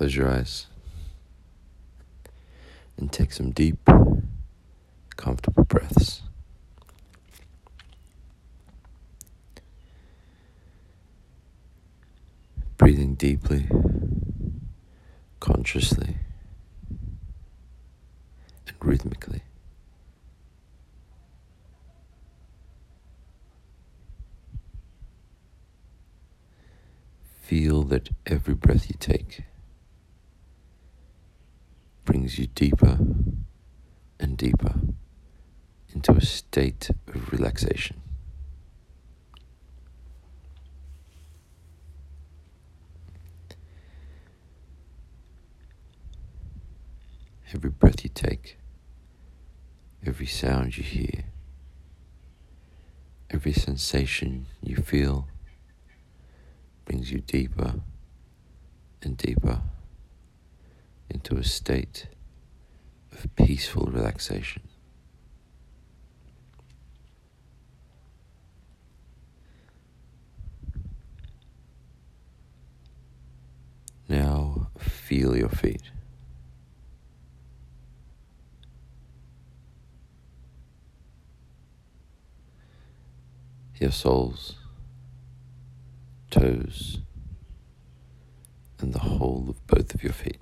Close your eyes and take some deep, comfortable breaths. Breathing deeply, consciously, and rhythmically. Feel that every breath you take brings you deeper and deeper into a state of relaxation. Every breath you take, every sound you hear, every sensation you feel brings you deeper and deeper into a state of peaceful relaxation. Now feel your feet. Your soles, toes, and the whole of both of your feet.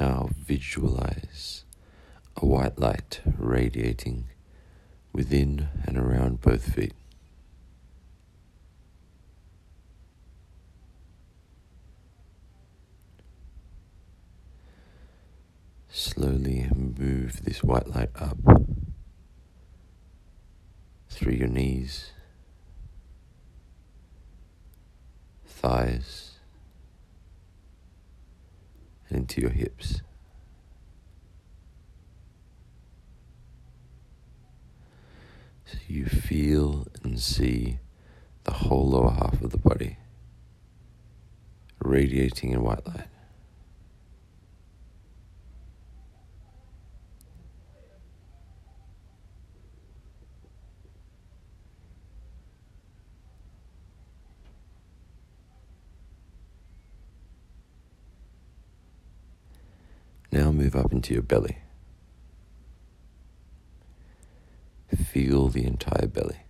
Now visualize a white light radiating within and around both feet. Slowly move this white light up through your knees, thighs, and into your hips. So you feel and see the whole lower half of the body radiating in white light. Now move up into your belly. Feel the entire belly.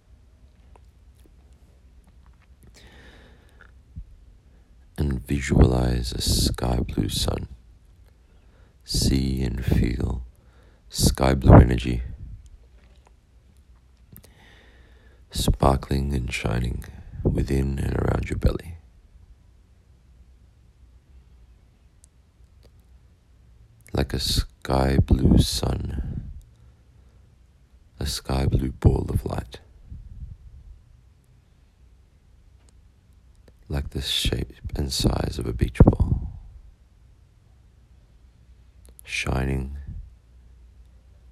And visualize a sky blue sun. See and feel sky blue energy sparkling and shining within and around your belly. Like a sky blue sun, a sky blue ball of light, like the shape and size of a beach ball, shining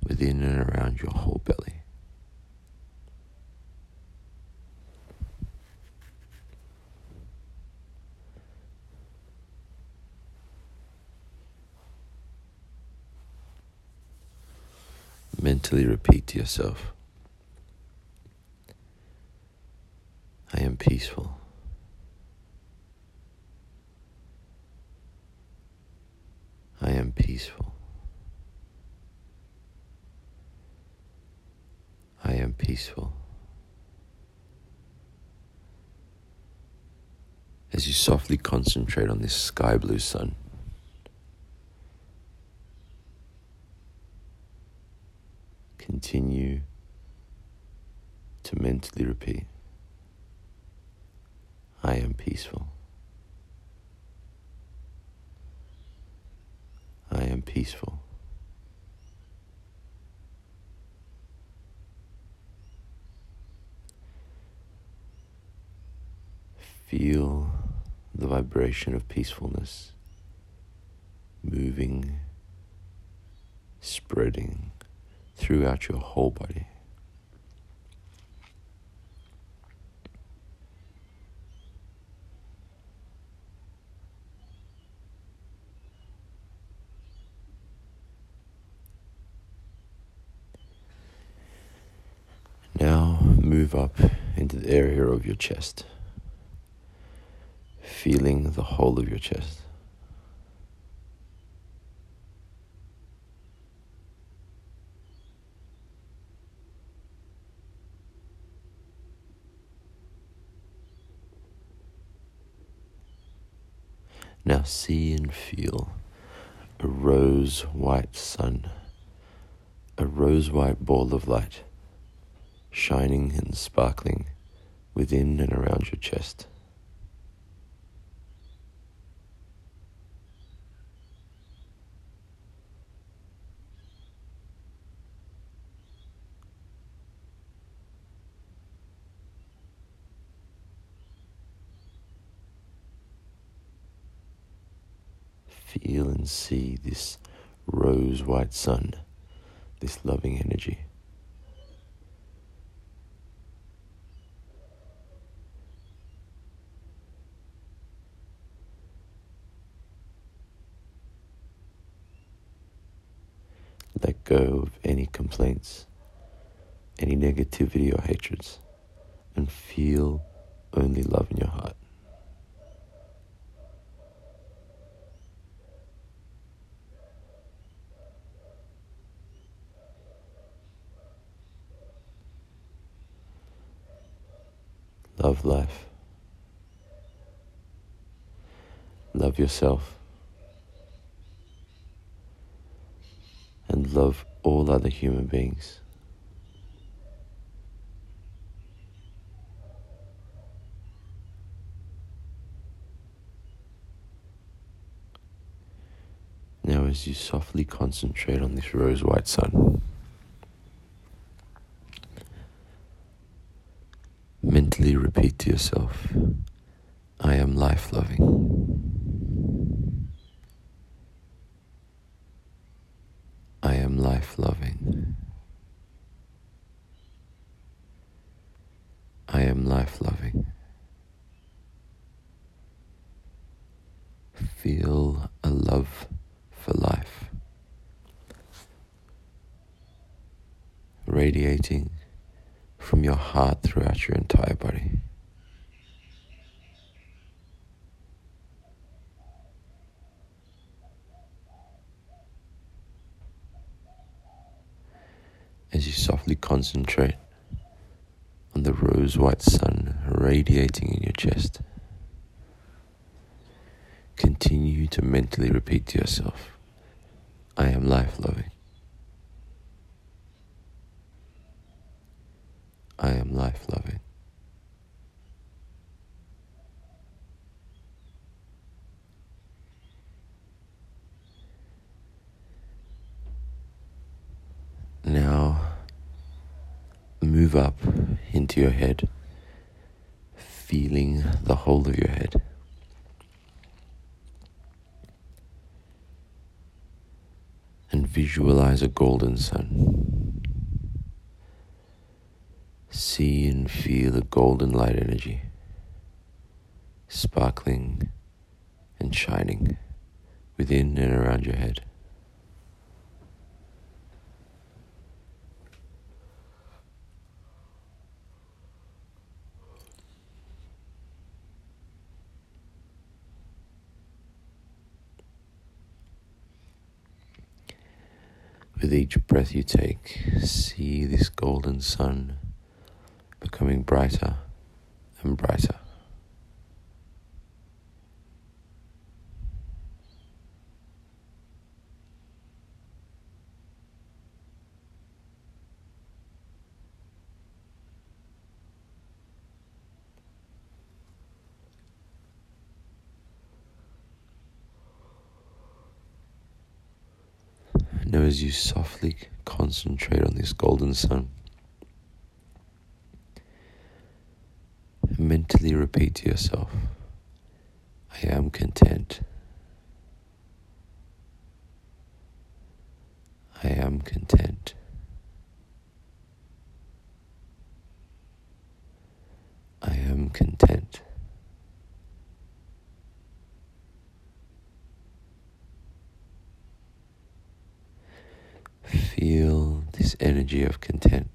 within and around your whole belly. Mentally repeat to yourself I am peaceful. I am peaceful. I am peaceful. As you softly concentrate on this sky blue sun. Continue to mentally repeat I am peaceful. I am peaceful. Feel the vibration of peacefulness moving, spreading throughout your whole body. Now move up into the area of your chest, feeling the whole of your chest. Now see and feel a rose white sun, a rose white ball of light, shining and sparkling within and around your chest. Feel and see this rose white sun, this loving energy. Let go of any complaints, any negativity or hatreds, and feel only love in your heart. Love life. Love yourself. And love all other human beings. Now, as you softly concentrate on this rose white sun, mentally repeat yourself, I am life loving. I am life loving. I am life loving. Feel a love for life radiating from your heart throughout your entire body. As you softly concentrate on the rose white sun radiating in your chest, continue to mentally repeat to yourself, I am life loving. I am life loving. Now move up into your head, feeling the whole of your head. And visualize a golden sun see and feel the golden light energy sparkling and shining within and around your head. With each breath you take, see this golden sun becoming brighter and brighter. Now, as you softly concentrate on this golden sun, mentally repeat to yourself, I am content. I am content. I am content. Feel this energy of content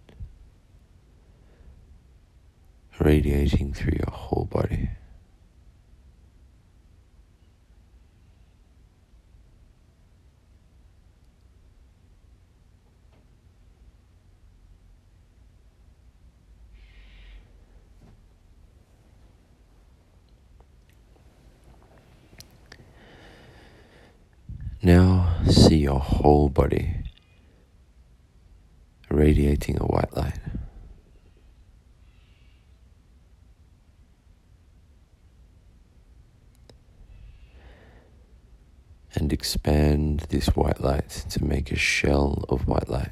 radiating through your whole body. Now see your whole body radiating a white light. And expand this white light to make a shell of white light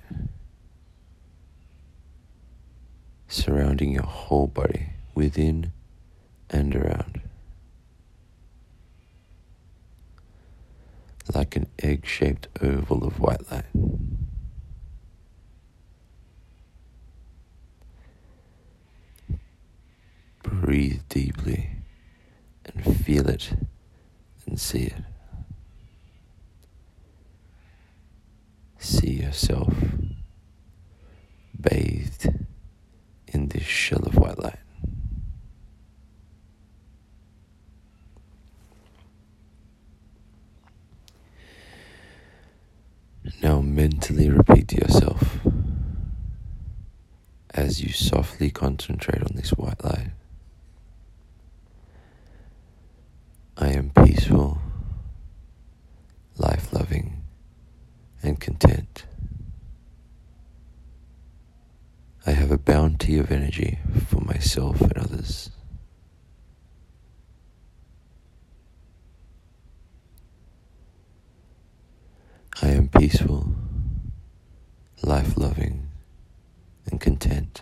surrounding your whole body within and around. like an egg shaped oval of white light. Breathe deeply and feel it and see it. See yourself bathed in this shell of white light. Now mentally repeat to yourself as you softly concentrate on this white light. I am peaceful, life loving, and content. I have a bounty of energy for myself and others. I am peaceful, life loving, and content.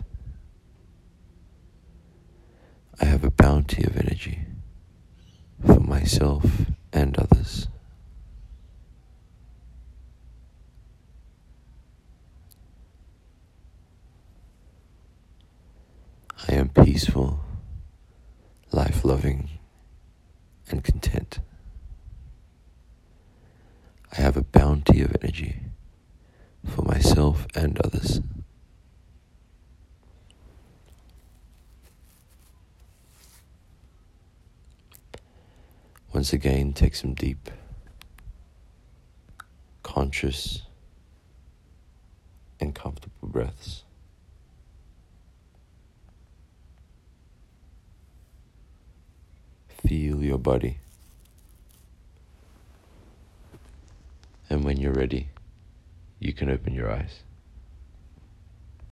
I have a bounty of energy for myself and others. I peaceful, life loving, and content. I have a bounty of energy for myself and others. Once again, take some deep, conscious, and comfortable breaths. Feel your body. And when you're ready, you can open your eyes.